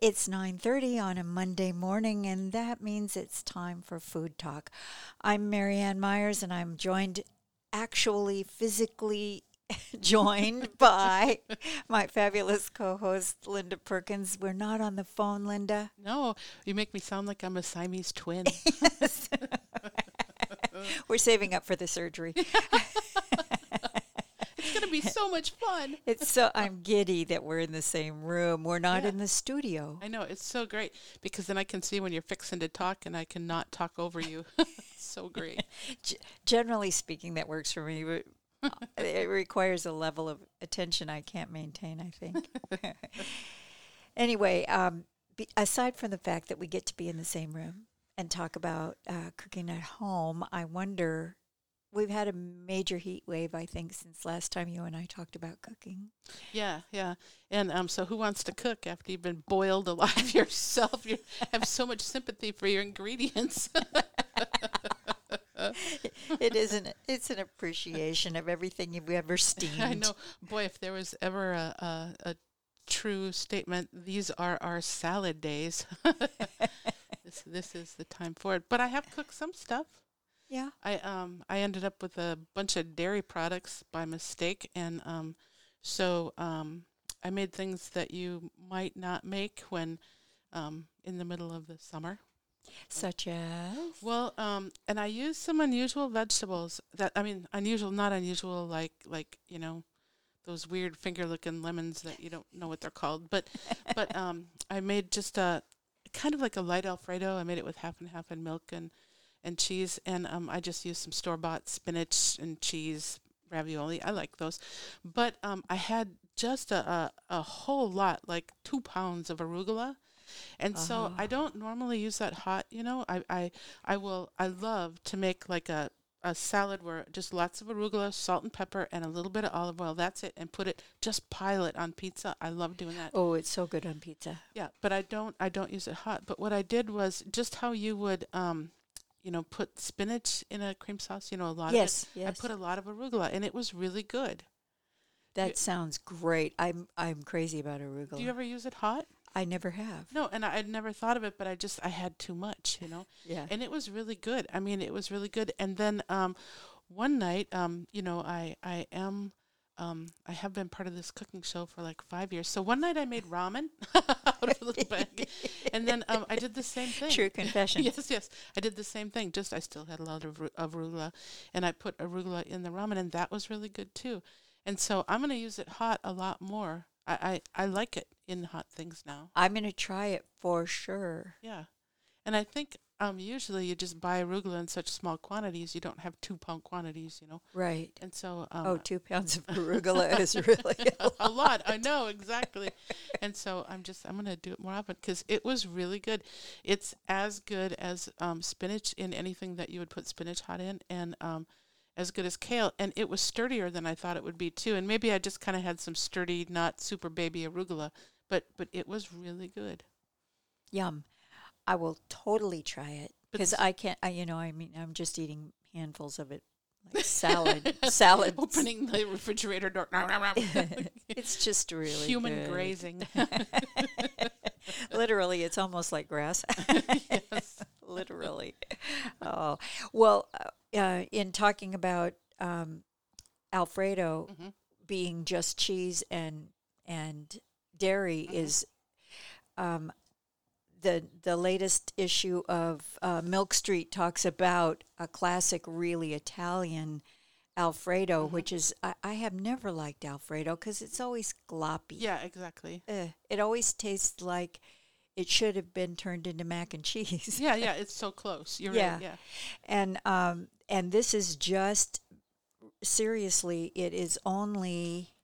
It's 9:30 on a Monday morning and that means it's time for food talk. I'm Marianne Myers and I'm joined actually physically joined by my fabulous co-host Linda Perkins. We're not on the phone, Linda. No, you make me sound like I'm a Siamese twin. We're saving up for the surgery. To be so much fun. It's so I'm giddy that we're in the same room. We're not Yeah. in the studio. I know, it's so great because then I can see when you're fixing to talk and I cannot talk over you. so great. G- generally speaking, that works for me, but uh, it requires a level of attention I can't maintain, I think. anyway, um, be, aside from the fact that we get to be in the same room and talk about uh, cooking at home, I wonder. We've had a major heat wave, I think, since last time you and I talked about cooking. Yeah, yeah. And um, so who wants to cook after you've been boiled alive yourself? You have so much sympathy for your ingredients. it isn't. It's an appreciation of everything you've ever steamed. I know. Boy, if there was ever a, a, a true statement, these are our salad days. this this is the time for it. But I have cooked some stuff. Yeah. I um I ended up with a bunch of dairy products by mistake, and um so um I made things that you might not make when um in the middle of the summer. Such as. Well, um, and I used some unusual vegetables that I mean unusual, not unusual like like you know those weird finger looking lemons that you don't know what they're called, but but um, I made just a kind of like a light Alfredo. I made it with half and half and milk and and cheese, and um, I just used some store bought spinach and cheese ravioli. I like those, but um, I had just a, a a whole lot, like two pounds of arugula. And so I Uh-huh. don't normally use that hot, you know. I, I I will I love to make like a a salad where just lots of arugula, salt and pepper, and a little bit of olive oil. That's it, and put it just pile it on pizza. I love doing that. Oh, it's so good on pizza. Yeah, but I don't I don't use it hot. But what I did was just how you would um, you know, put spinach in a cream sauce. You know, a lot Yes, of it. yes. I put a lot of arugula, and it was really good. That sounds great. I'm I'm crazy about arugula. Do you ever use it hot? I never have. No, and I, I'd never thought of it, but I just I had too much, you know. Yeah. and it was really good. I mean, it was really good. And then um, one night, um, you know, I I am um, I have been part of this cooking show for like five years. So one night I made ramen out of a little bag, and then um, I did the same thing. True confession. Yes, yes, I did the same thing. Just I still had a lot of, ru- of arugula, and I put arugula in the ramen, and that was really good too. And so I'm going to use it hot a lot more. I, I, I like it in hot things now. I'm going to try it for sure. Yeah. And I think um, usually you just buy arugula in such small quantities. You don't have two pound quantities, you know. Right. And so, um, Oh, two pounds of arugula is really a a lot. I know exactly. and so I'm just I'm gonna do it more often because it was really good. It's as good as um, spinach in anything that you would put spinach hot in, and um, as good as kale. And it was sturdier than I thought it would be too. And maybe I just kind of had some sturdy, not super baby arugula, but but it was really good. Yum. I will totally try it because I can't. I, you know, I mean, I'm just eating handfuls of it, like salad. salad. Opening the refrigerator door. it's just really Human good. grazing. Literally, it's almost like grass. yes. Literally. Oh well. Uh, uh, in talking about um, Alfredo Mhm. being just cheese and and dairy Mhm. is um, the the latest issue of uh, Milk Street talks about a classic, really Italian Alfredo, Mhm. which is I, I have never liked Alfredo because it's always gloppy. Yeah, exactly. Ugh, it always tastes like it should have been turned into mac and cheese. Yeah, yeah, it's so close. You're Yeah. right. Yeah. and um and this is just seriously it is only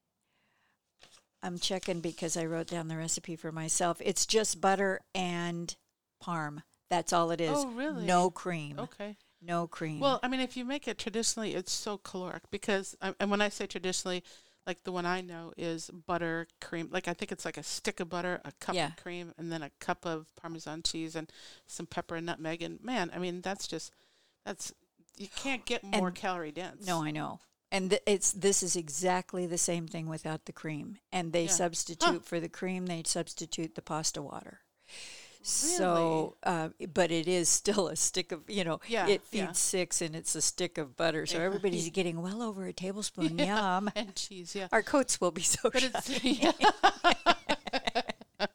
i'm checking because i wrote down the recipe for myself it's just butter and parm that's all it is Oh, really? no cream Okay. no cream Well, I mean, if you make it traditionally, it's so caloric because, and when I say traditionally, like the one I know is butter, cream. Like I think it's like a stick of butter, a cup Yeah. of cream, and then a cup of Parmesan cheese and some pepper and nutmeg. And man, I mean, that's just that's you can't get more And- calorie dense. no i know And th- it's this is exactly the same thing without the cream. And they Yeah. substitute for the cream. They substitute the pasta water. So, uh, but it is still a stick of you know. Yeah, it yeah. feeds six, and it's a stick of butter. So Yeah. everybody's getting well over a tablespoon. Yum. and cheese, yeah. Our coats will be so But it's yeah.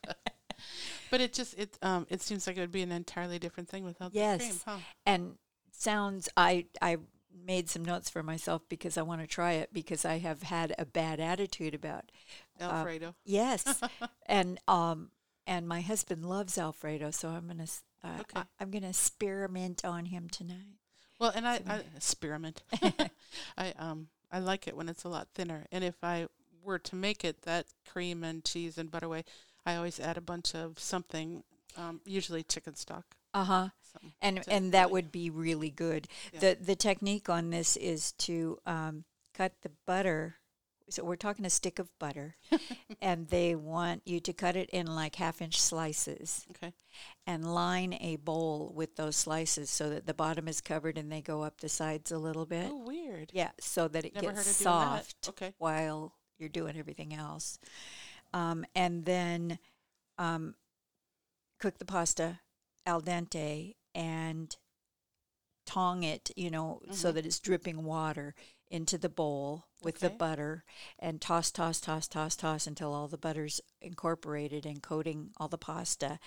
but it just it um it seems like it would be an entirely different thing without the cream, Yes. huh? and sounds i i made some notes for myself because i want to try it because i have had a bad attitude about Alfredo. yes and um and my husband loves alfredo so i'm gonna uh, Okay. I, i'm gonna experiment on him tonight Well, and I, I experiment. I um I like it when it's a lot thinner. And if I were to make it that cream and cheese and butter way, I always add a bunch of something, um, usually chicken stock. uh-huh And and that would be really good Yeah. the the technique on this is to um cut the butter so we're talking a stick of butter and they want you to cut it in like half inch slices Okay. and line a bowl with those slices so that the bottom is covered and they go up the sides a little bit. Oh, weird. Yeah, so that it Never gets heard of doing that. soft Okay. while you're doing everything else. Um, and then um, cook the pasta al dente and tong it, you know, so Mhm. that it's dripping water into the bowl with the butter and toss, toss, toss, toss, toss until all the butter's incorporated and coating all the pasta.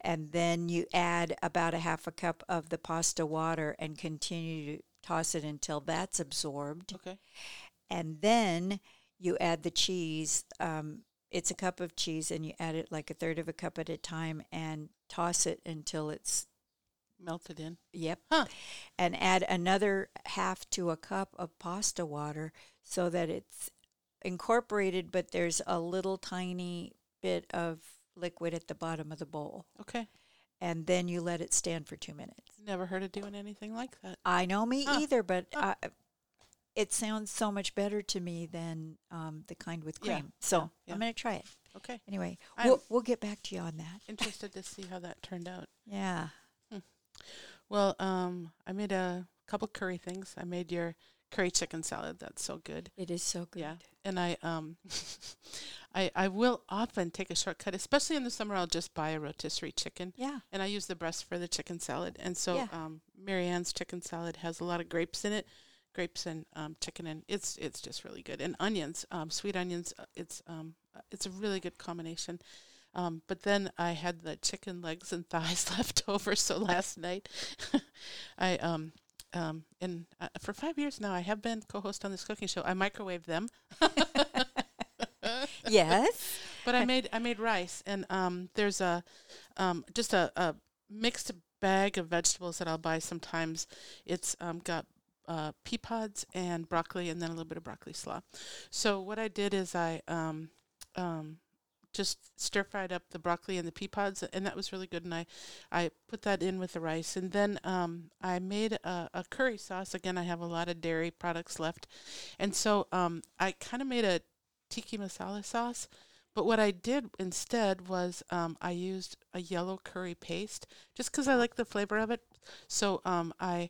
And then you add about a half a cup of the pasta water and continue to toss it until that's absorbed Okay. and then you add the cheese. Um, it's a cup of cheese, and you add it like a third of a cup at a time, and toss it until it's Melted in. yep. Huh. And add another half to a cup of pasta water so that it's incorporated, but there's a little tiny bit of liquid at the bottom of the bowl, Okay. and then you let it stand for two minutes. Never heard of doing anything like that. I know me Huh. either, but Huh. uh, it sounds so much better to me than um, the kind with Yeah, cream. So yeah, yeah. I'm going to try it. Okay. Anyway, I'm- we'll, we'll get back to you on that. Interested to see how that turned out. Yeah. Well, um, I made a couple curry things. I made your curry chicken salad. That's so good. It is so good. Yeah. And I um I I will often take a shortcut, especially in the summer I'll just buy a rotisserie chicken Yeah. and I use the breast for the chicken salad. And so Yeah. um Marianne's chicken salad has a lot of grapes in it. Grapes and um, chicken and it's it's just really good. And onions, um, sweet onions, uh, it's um uh, it's a really good combination. Um, but then I had the chicken legs and thighs left over. So last night, I um um and uh, for five years now I have been co-host on this cooking show. I microwave them, yes. but I made I made rice and um there's a um just a, a mixed bag of vegetables that I'll buy sometimes. It's um got uh, pea pods and broccoli and then a little bit of broccoli slaw. So what I did is I um um just stir fried up the broccoli and the pea pods, and that was really good. And I, I put that in with the rice, and then um, I made a, a curry sauce. Again, I have a lot of dairy products left, and so um, I kind of made a tikka masala sauce. But what I did instead was um, I used a yellow curry paste, just because I like the flavor of it. So um, I,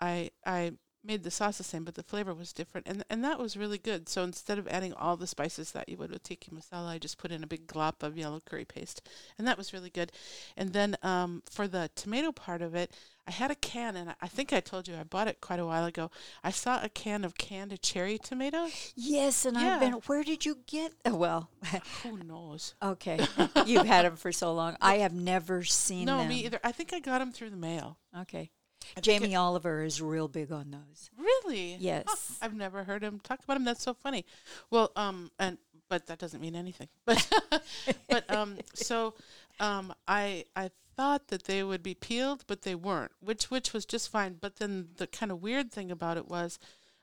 I, I made the sauce the same, but the flavor was different, and and that was really good. So instead of adding all the spices that you would with tikka masala, I just put in a big glop of yellow curry paste, and that was really good. And then um, for the tomato part of it, I had a can, and I- think I told you I bought it quite a while ago. I saw a can of canned cherry tomatoes. Yes, and I've been. Where did you get? Oh, well, Who knows? okay. You've had them for so long. I have never seen No, them. me either. I think I got them through the mail. Okay. Jamie Oliver is real big on those. Really? Huh, Yes. I've never heard him talk about him. That's so funny. Well, um, and but that doesn't mean anything. But but um, so um, I I thought that they would be peeled, but they weren't, which which was just fine. But then the kind of weird thing about it was.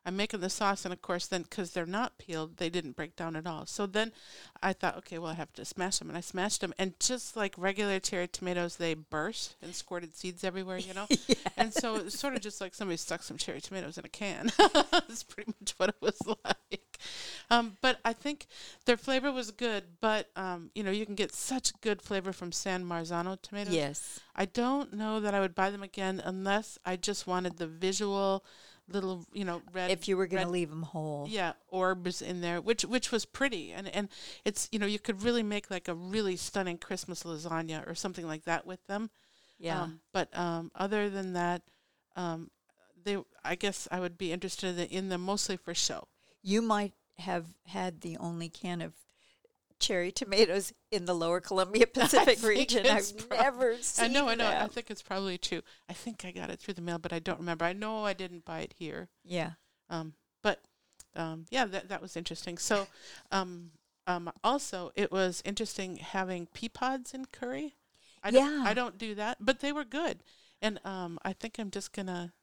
I'm making the sauce, and of course, then because they're not peeled, they didn't break down at all. So then I thought, okay, well, I have to smash them, and I smashed them, and just like regular cherry tomatoes, they burst and squirted seeds everywhere, you know. And so it's sort of just like somebody stuck some cherry tomatoes in a can. That's pretty much what it was like. Um, but I think their flavor was good. But um, you know, you can get such good flavor from San Marzano tomatoes. Yes. I don't know that I would buy them again unless I just wanted the visual little, you know, red. if you were going to leave them whole. yeah, orbs in there, which which was pretty, and and it's you know you could really make like a really stunning Christmas lasagna or something like that with them. Yeah. Um, but um, other than that, um, they I guess I would be interested in- in them mostly for show. you might have had the only can of cherry tomatoes in the lower Columbia Pacific region. I've prob- never seen I know, I know. I think it's probably true. I think I got it through the mail, but I don't remember. I know I didn't buy it here. Yeah. Um, but um, yeah, that that was interesting. So, um, um, also it was interesting having pea pods in curry. I don't, Yeah. I don't do that, but they were good, and um, I think I'm just gonna,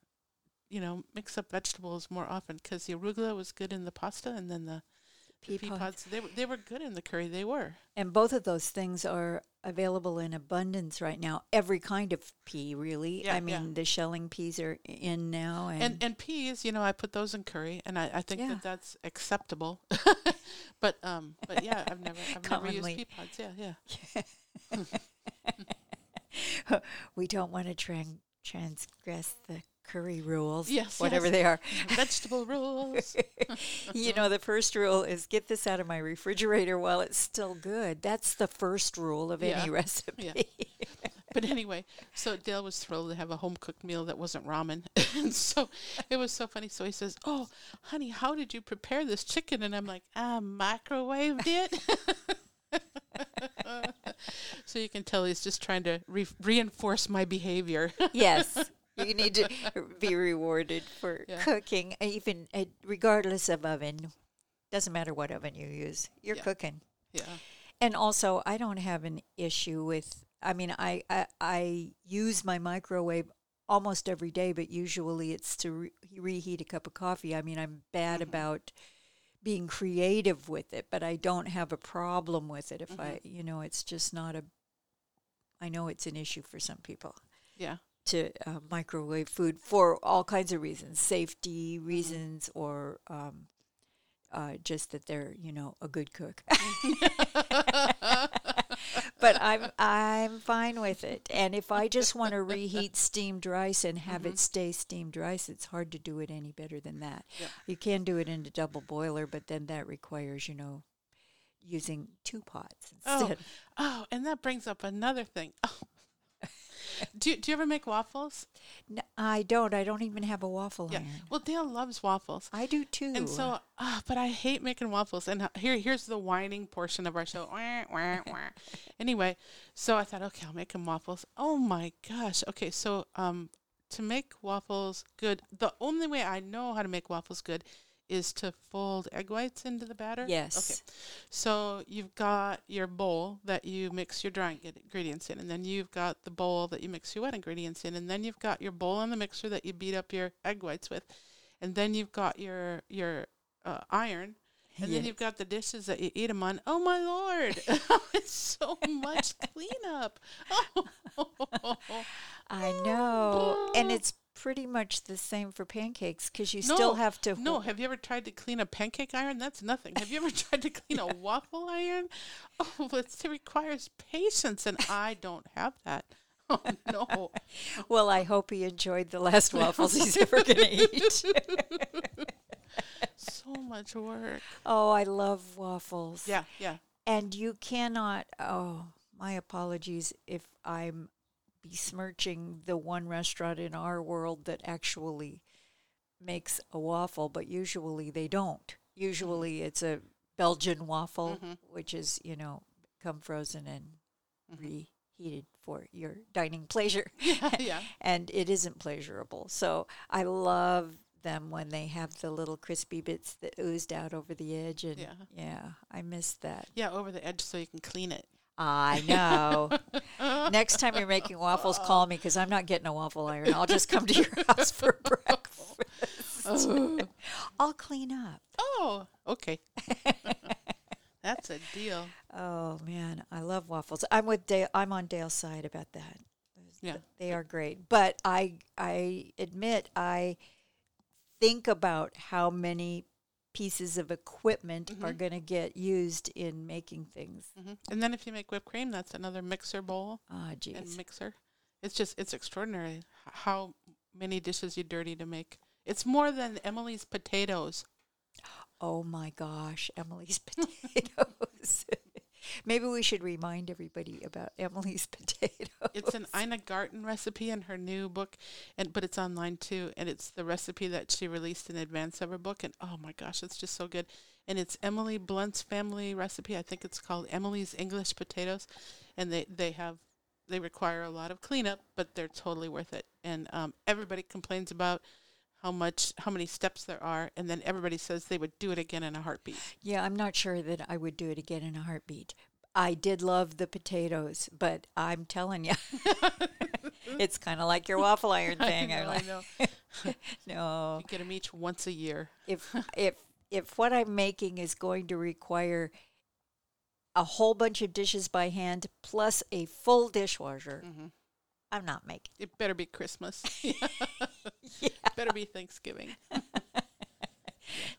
you know, mix up vegetables more often because the arugula was good in the pasta, and then the Pea pea pods. pods they were they were good in the curry. They were. And both of those things are available in abundance right now. Every kind of pea, really. Yeah, I yeah. mean, the shelling peas are in now, and, and and peas, you know, I put those in curry, and I, I think Yeah. that that's acceptable. but um, but yeah, I've never I've never Commonly. used pea pods. Yeah, yeah. we don't want to tran- transgress the curry rules, Yes, whatever yes. they are. Vegetable rules. you know, the first rule is get this out of my refrigerator while it's still good. That's the first rule of Yeah. any recipe. But anyway, so Dale was thrilled to have a home cooked meal that wasn't ramen. and so it was so funny. So he says, Oh, honey, how did you prepare this chicken? And I'm like, I microwaved it. so you can tell he's just trying to re- reinforce my behavior. yes. You need to be rewarded for Yeah. cooking, even uh, regardless of oven. Doesn't matter what oven you use, you're Yeah. cooking. yeah. And also, I don't have an issue with. I mean, I I, I use my microwave almost every day, but usually it's to re- reheat a cup of coffee. I mean, I'm bad Mm-hmm. about being creative with it, but I don't have a problem with it. If Mm-hmm. I, you know, it's just not a. I know it's an issue for some people Yeah. To uh, microwave food for all kinds of reasons, safety Mm-hmm. reasons, or um, uh, just that they're you know a good cook. but I'm I'm fine with it. And if I just want to reheat steamed rice and have it stay steamed rice, it's hard to do it any better than that. Yeah. You can do it in a double boiler, but then that requires you know using two pots Oh, instead. oh, and that brings up another thing. Oh. do, you- do you ever make waffles? No, I don't. I don't even have a waffle Yeah. iron. Well, Dale loves waffles. I do too. And so, ah, but I hate making waffles. And uh, here, here's the whining portion of our show. Anyway, so I thought, okay, I'll make him waffles. Oh my gosh. Okay, so um, to make waffles good, the only way I know how to make waffles good is to fold egg whites into the batter. Yes. Okay. So you've got your bowl that you mix your dry ingredients in, and then you've got the bowl that you mix your wet ingredients in, and then you've got your bowl in the mixer that you beat up your egg whites with, and then you've got your your uh, iron, and then you've got the dishes that you eat them on. Oh my lord, it's so much cleanup. I know. And it's pretty much the same for pancakes because you still have to. No, have you ever tried to clean a pancake iron? That's nothing. Have you ever tried to clean a waffle iron? Oh, it requires patience, and I don't have that. Oh no. Well, I hope he enjoyed the last waffles he's ever going to eat. so much work. oh, I love waffles. Yeah, yeah. And you cannot. Oh, my apologies if I'm besmirching the one restaurant in our world that actually makes a waffle, but usually they don't. Usually it's a Belgian waffle, Mhm. which is, you know, come frozen and reheated for your dining pleasure. Yeah, yeah. and it isn't pleasurable. So I love them when they have the little crispy bits that oozed out over the edge. And Yeah. yeah, I miss that. Yeah, over the edge so you can clean it. I know. Next time you're making waffles, call me because I'm not getting a waffle iron. I'll just come to your house for breakfast. I'll clean up. Oh, okay. That's a deal. Oh man, I love waffles. I'm with Dale. I'm on Dale's side about that. Yeah. They are great, but I I admit I think about how many pieces of equipment Mm-hmm. are going to get used in making things. hmm And then if you make whipped cream, that's another mixer bowl Ah, and jeez. mixer. It's just it's extraordinary how many dishes you dirty to make It's more than Emily's potatoes. Oh my gosh, Emily's potatoes. Maybe we should remind everybody about Emily's potatoes. It's an Ina Garten recipe in her new book, and but it's online too. And it's the recipe that she released in advance of her book. And oh my gosh, it's just so good. And it's Emily Blunt's family recipe. I think it's called Emily's English potatoes, and they they have they require a lot of cleanup, but they're totally worth it. And um, everybody complains about how much how many steps there are and then everybody says they would do it again in a heartbeat Yeah, I'm not sure that I would do it again in a heartbeat. I did love the potatoes, but I'm telling you, it's kind of like your waffle iron thing. I I'm know, like, I know. no, you get them each once a year if if if what I'm making is going to require a whole bunch of dishes by hand plus a full dishwasher, hmm I'm not making. it better be christmas Yeah. better be thanksgiving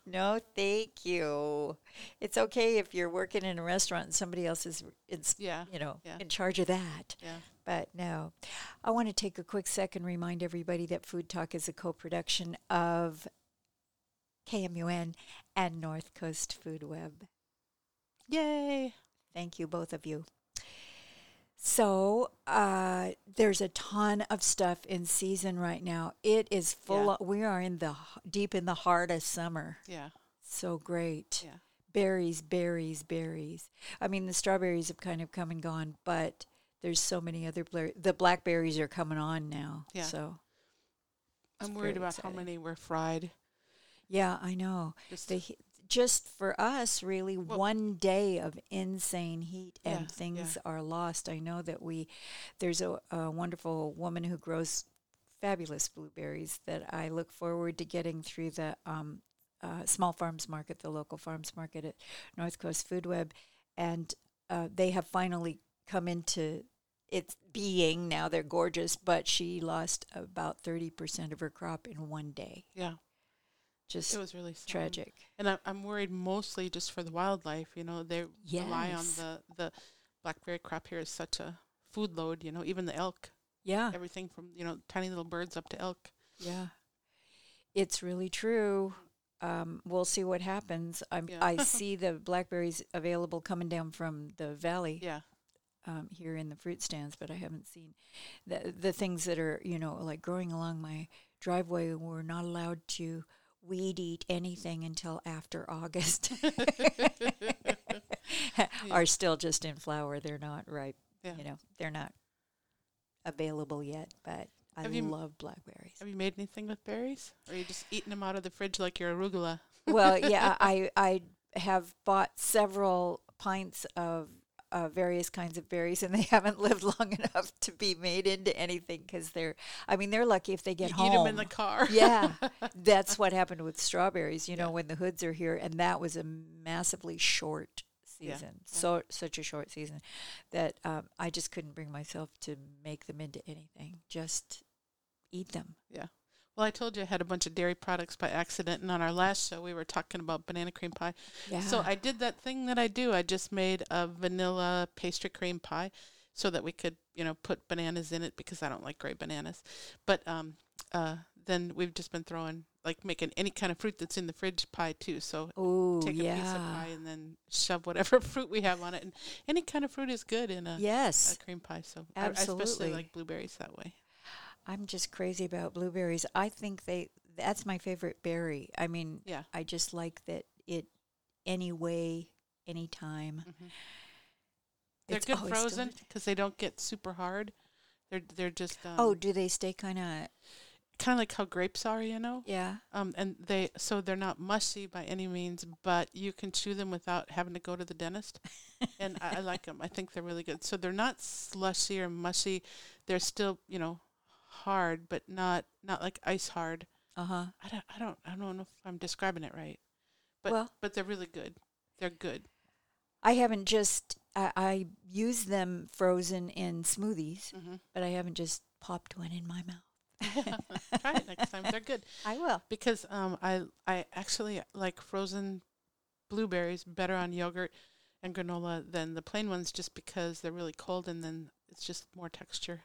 No, thank you. It's okay if you're working in a restaurant and somebody else is, is yeah you know, Yeah. in charge of that. yeah But no, I want to take a quick second remind everybody that Food Talk is a co-production of KMUN and North Coast Food Web. yay Thank you, both of you. So uh, there's a ton of stuff in season right now. It is full. Yeah. Of, we are in the deep in the heart of summer. yeah So great. yeah Berries, berries, berries. I mean, the strawberries have kind of come and gone, but there's so many other bla- the blackberries are coming on now. Yeah. So i'm worried about how many were fried yeah, I know. just The he- just for us, really, Well- one day of insane heat and Yeah, yeah. things are lost. I know that we there's a, a wonderful woman who grows fabulous blueberries that I look forward to getting through the um, uh, small farms market, the local farms market at North Coast Food Web, and uh, they have finally come into its being. Now they're gorgeous, but she lost about thirty percent of her crop in one day. yeah Just it was really sad. tragic. and I'm, I'm worried mostly just for the wildlife you know they rely on the the blackberry crop here is such a food load you know even the elk Yeah, everything from you know tiny little birds up to elk yeah. It's really true. Um, we'll see what happens. I'm, Yeah. I see the blackberries available coming down from the valley yeah um, here in the fruit stands, but I haven't seen the the things that are you know like growing along my driveway. We're not allowed to weed eat anything until after August. are still just in flower. They're not ripe. Yeah. You know, they're not available yet. But I Have you love blackberries. Have you made anything with berries? Or are you just eating them out of the fridge like your arugula? well, yeah, I I have bought several pints of uh, various kinds of berries, and they haven't lived long enough to be made into anything because they're. I mean, they're lucky if they get you home. eat them in the car. yeah, that's what happened with strawberries. You know, when the hoods are here, and that was a massively short season. yeah. So such a short season that um, I just couldn't bring myself to make them into anything. Just eat them. Well, I told you I had a bunch of dairy products by accident, and on our last show we were talking about banana cream pie. Yeah. So I did that thing that I do. I just made a vanilla pastry cream pie, so that we could, you know, put bananas in it because I don't like gray bananas. But um, uh, then we've just been throwing like making any kind of fruit that's in the fridge pie too. So oh take a yeah. piece of pie and then shove whatever fruit we have on it, and any kind of fruit is good in a, yes. a cream pie. So I- I especially Absolutely. like blueberries that way. I'm just crazy about blueberries. I think they that's my favorite berry. I mean, Yeah. I just like that it any way, anytime. hmm They're It's good frozen because they don't get super hard. They're they're just um, oh, do they stay kind of kind of like how grapes are, you know. yeah? Um, and they so they're not mushy by any means, but you can chew them without having to go to the dentist. and I, I like them. I think they're really good. So they're not slushy or mushy. They're still you know hard, but not not like ice hard. Uh-huh. I don't I don't I don't know if I'm describing it right, but Well- but they're really good. They're good. I haven't just I, I use them frozen in smoothies, hmm but I haven't just popped one in my mouth. Try it next time. They're good. I will. because um I I actually like frozen blueberries better on yogurt and granola than the plain ones just because they're really cold and then it's just more texture.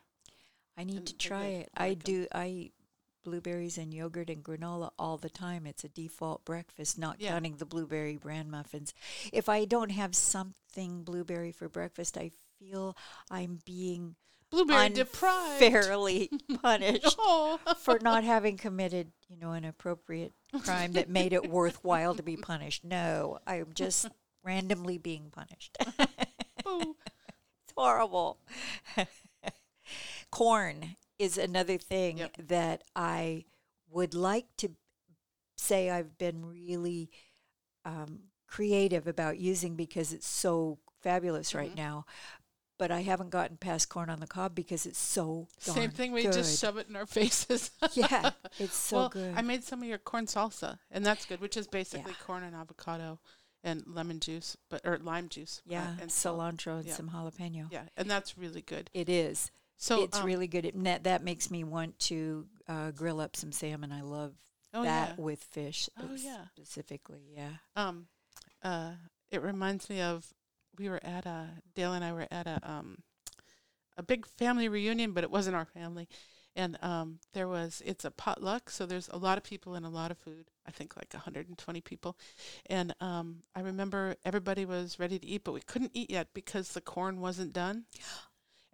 I need to try it. I I like 'em. do. I eat blueberries and yogurt and granola all the time. It's a default breakfast, not Yeah. counting the blueberry bran muffins. If I don't have something blueberry for breakfast, I feel I'm being Blueberry deprived. unfairly punished for not having committed, you know, an appropriate crime that made it worthwhile to be punished. No, I'm just randomly being punished. It's horrible. Corn is another thing Yep. that I would like to say I've been really um, creative about using because it's so fabulous right Mhm. now. But I haven't gotten past corn on the cob because it's so Same thing. We good. just shove it in our faces. yeah, it's so well, good. I made some of your corn salsa, and that's good, which is basically Yeah. corn and avocado and lemon juice, but or lime juice. uh, yeah, and salt. cilantro and Yeah. some jalapeno. Yeah, and that's really good. It is. So it's um, really good. It, that that makes me want to uh, grill up some salmon. I love oh that yeah. with fish. Oh, yeah. specifically. Yeah. Um, uh, it reminds me of we were at a Dale and I were at a um a big family reunion, but it wasn't our family. And um, there was it's a potluck, so there's a lot of people and a lot of food. I think like 120 people. And um, I remember everybody was ready to eat, but we couldn't eat yet because the corn wasn't done.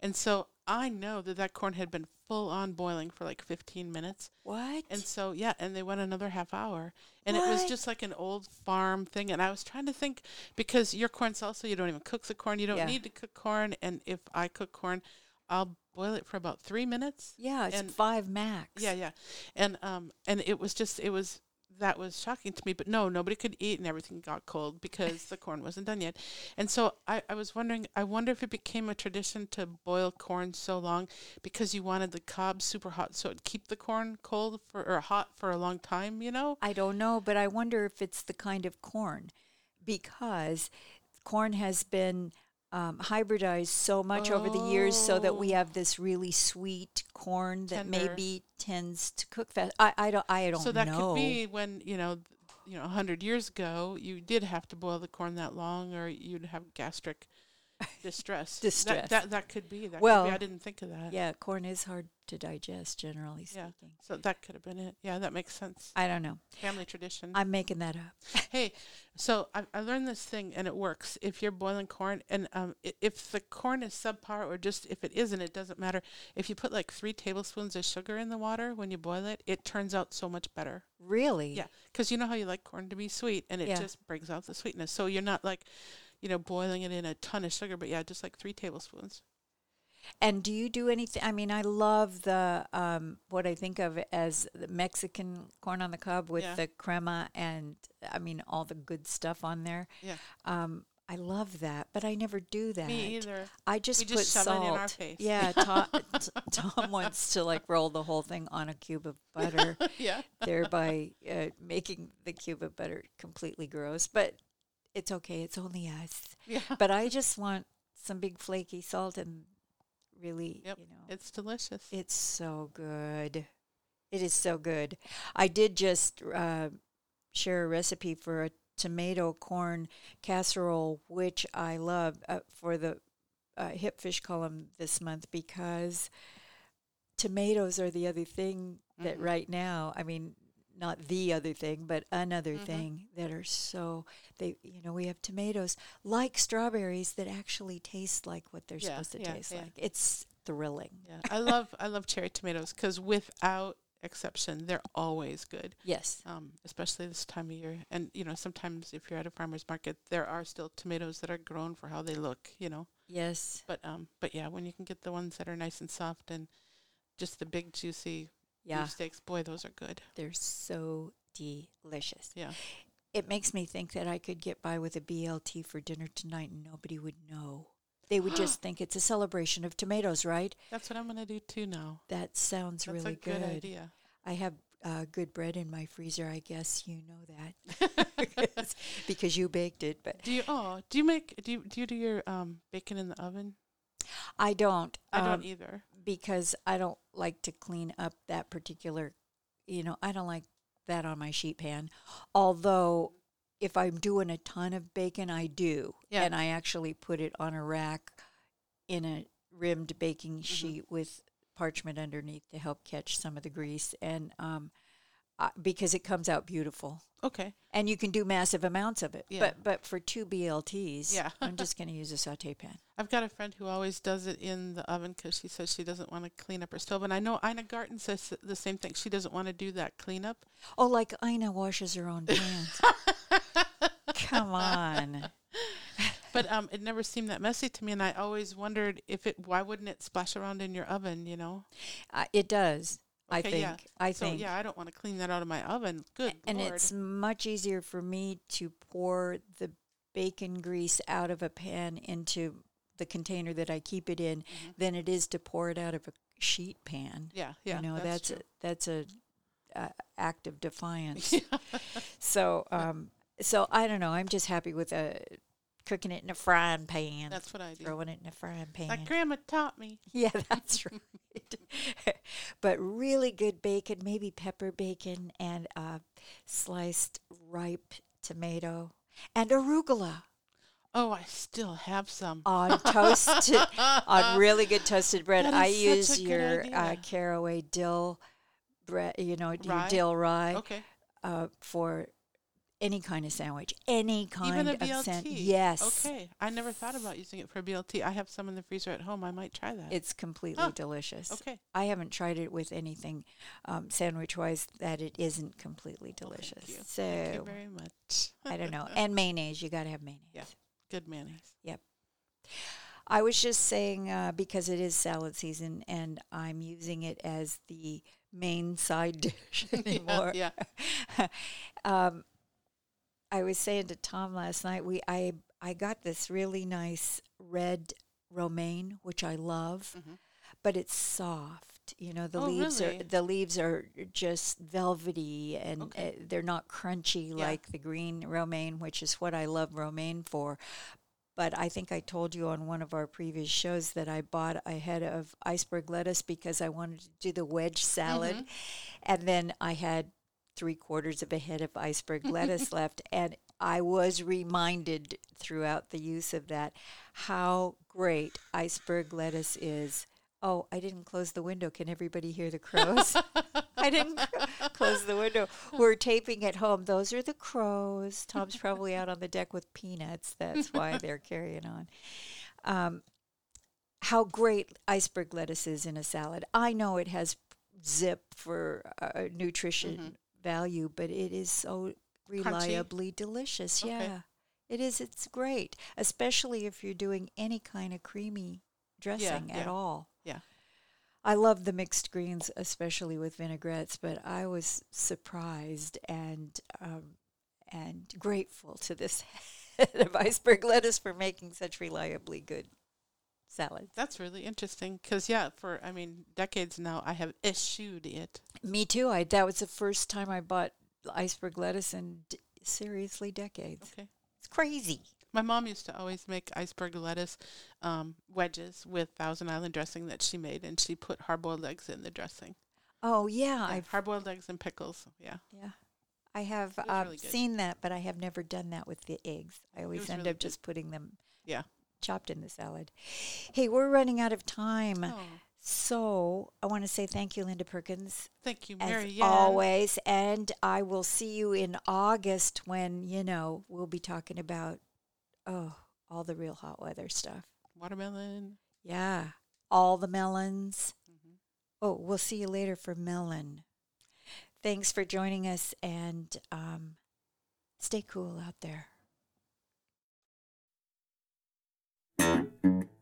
And so I know that that corn had been full on boiling for like 15 minutes. What? And so, yeah, and they went another half hour. And it was just like an old farm thing. And I was trying to think because your corn salsa, you don't even cook the corn. You don't Yeah. need to cook corn. And if I cook corn, I'll boil it for about three minutes. yeah, it's and- five max. Yeah, yeah. And um and it was just it was that was shocking to me. But no, nobody could eat and everything got cold because the corn wasn't done yet. And so I, I was wondering I wonder if it became a tradition to boil corn so long because you wanted the cob super hot so it'd keep the corn cold for or hot for a long time, you know? I don't know, but I wonder if it's the kind of corn because corn has been um, hybridized so much over the years so that we Oh. have this really sweet corn that Tender. maybe tends to cook fast. I, I don't I don't so that know. could be when, you know, you know, a hundred years ago, you did have to boil the corn that long, or you'd have gastric distress. Distress. That that, that could be. That could Well, be. I didn't think of that. yeah, corn is hard to digest generally Yeah. speaking. So that could have been it. Yeah, that makes sense. I don't know. Family tradition. I'm making that up. hey, so I, I learned this thing and it works. If you're boiling corn and um, i- if the corn is subpar or just if it isn't, it doesn't matter. If you put like three tablespoons of sugar in the water when you boil it, it turns out so much better. Really? Yeah, because you know how you like corn to be sweet and it Yeah. just brings out the sweetness. So you're not like, you know, boiling it in a ton of sugar, but yeah, just like three tablespoons. And do you do anything? I mean, I love the um, what I think of as the Mexican corn on the cob with Yeah. the crema and I mean all the good stuff on there. Yeah. Um, I love that, but I never do that. Me either. I just We put just salt. it in our face. Yeah, Tom, t- Tom wants to like roll the whole thing on a cube of butter, yeah. thereby uh, making the cube of butter completely gross. But it's okay; it's only us. Yeah. But I just want some big flaky salt and really, Yep. you know, It's delicious. it's so good. It is so good. I did just uh, share a recipe for a tomato corn casserole, which I love uh, for the uh, hip fish column this month because tomatoes are the other thing that Mhm. right now, I mean, not the other thing, but another Mhm. thing that are so they you know we have tomatoes like strawberries that actually taste like what they're Yeah, supposed to yeah, taste yeah. like. It's thrilling. Yeah, I love I love cherry tomatoes because without exception, they're always good. Yes. Um, especially this time of year. And you know, sometimes if you're at a farmer's market, there are still tomatoes that are grown for how they look. You know, Yes. but um, but yeah, when you can get the ones that are nice and soft and just the big juicy Yeah. beef steaks, boy, those are good. They're so delicious. Yeah. It makes me think that I could get by with a BLT for dinner tonight and nobody would know. They would just think it's a celebration of tomatoes, right? That's what I'm gonna do too now. That sounds That's really a good, good. idea. I have uh, good bread in my freezer. I guess you know that because you baked it, but Do you? Oh, do you make? Do you do you do your um bacon in the oven? I don't. I um, don't either. Because I don't like to clean up that particular, you know, I don't like that on my sheet pan. Although, if I'm doing a ton of bacon, I do. Yeah. And I actually put it on a rack in a rimmed baking Mm-hmm. sheet with parchment underneath to help catch some of the grease, and um, uh, because it comes out beautiful. Okay. And you can do massive amounts of it. Yeah. But but for two BLTs, Yeah. I'm just going to use a saute pan. I've got a friend who always does it in the oven because she says she doesn't want to clean up her stove. And I know Ina Garten says the same thing. She doesn't want to do that cleanup. Oh, like Ina washes her own pans. Come on. But um, it never seemed that messy to me, and I always wondered if it. Why wouldn't it splash around in your oven? You know. Uh, it does. I Okay, think. yeah. I so think. yeah, I don't want to clean that out of my oven. Good and lord. it's much easier for me to pour the bacon grease out of a pan into the container that I keep it in Mhm. than it is to pour it out of a sheet pan. yeah, yeah. you know, that's true. a, that's a, uh act of defiance. so, um, so I don't know. I'm just happy with uh, cooking it in a frying pan, That's what I do. throwing it in a frying pan. Like Grandma taught me. Yeah, that's right. but really good bacon, maybe pepper bacon and uh, sliced ripe tomato and arugula Oh, I still have some. on toasted on really good toasted bread. I use a your uh, caraway dill bread, you know, your dill rye Okay. uh, for any kind of sandwich, any kind Even a of BLT. sandwich. Yes. Okay. I never thought about using it for a BLT. I have some in the freezer at home. I might try that. It's completely Huh. delicious. okay. I haven't tried it with anything um, sandwich wise that it isn't completely Well, thank delicious. So Thank you very much. I don't know. And mayonnaise, you got to have mayonnaise. Yeah. Good mayonnaise. Yep. I was just saying uh, because it is salad season and I'm using it as the main side dish anymore. yeah. um, I was saying to Tom last night, we I I got this really nice red romaine, which I love, Mhm. but it's soft. You know, the Oh, leaves really? are the leaves are just velvety and Okay. uh, they're not crunchy Yeah. like the green romaine, which is what I love romaine for. But I think I told you on one of our previous shows that I bought a head of iceberg lettuce because I wanted to do the wedge salad. Mhm. And then I had three quarters of a head of iceberg lettuce left. And I was reminded throughout the use of that how great iceberg lettuce is. Oh, I didn't close the window. Can everybody hear the crows? I didn't close the window. We're taping at home. Those are the crows. Tom's probably out on the deck with peanuts. That's why they're carrying on. Um, how great iceberg lettuce is in a salad. I know it has zip for uh, nutrition Mhm. Value, but it is so reliably delicious. Okay. Yeah, it is. It's great, especially if you're doing any kind of creamy dressing at yeah. all. Yeah. I love the mixed greens, especially with vinaigrettes, but I was surprised and um, and grateful to this head of iceberg lettuce for making such reliably good salad. That's really interesting because, yeah, for, I mean, decades now, I have eschewed it. Me too. I that was the first time I bought iceberg lettuce in d- seriously decades. Okay. It's crazy. My mom used to always make iceberg lettuce um, wedges with Thousand Island dressing that she made, and she put hard boiled eggs in the dressing. Oh yeah, Yeah, I've hard boiled eggs and pickles. Yeah. yeah, I have uh, really seen that, but I have never done that with the eggs. I always end really up good. just putting them Yeah. Chopped in the salad. Hey, we're running out of time, Oh, so I want to say thank you, Linda Perkins, thank you, as Mary. Always, and I will see you in August when you know we'll be talking about oh all the real hot weather stuff. Watermelon. Yeah, all the melons. Mhm. Oh, we'll see you later for melon. Thanks for joining us and um, stay cool out there. thank you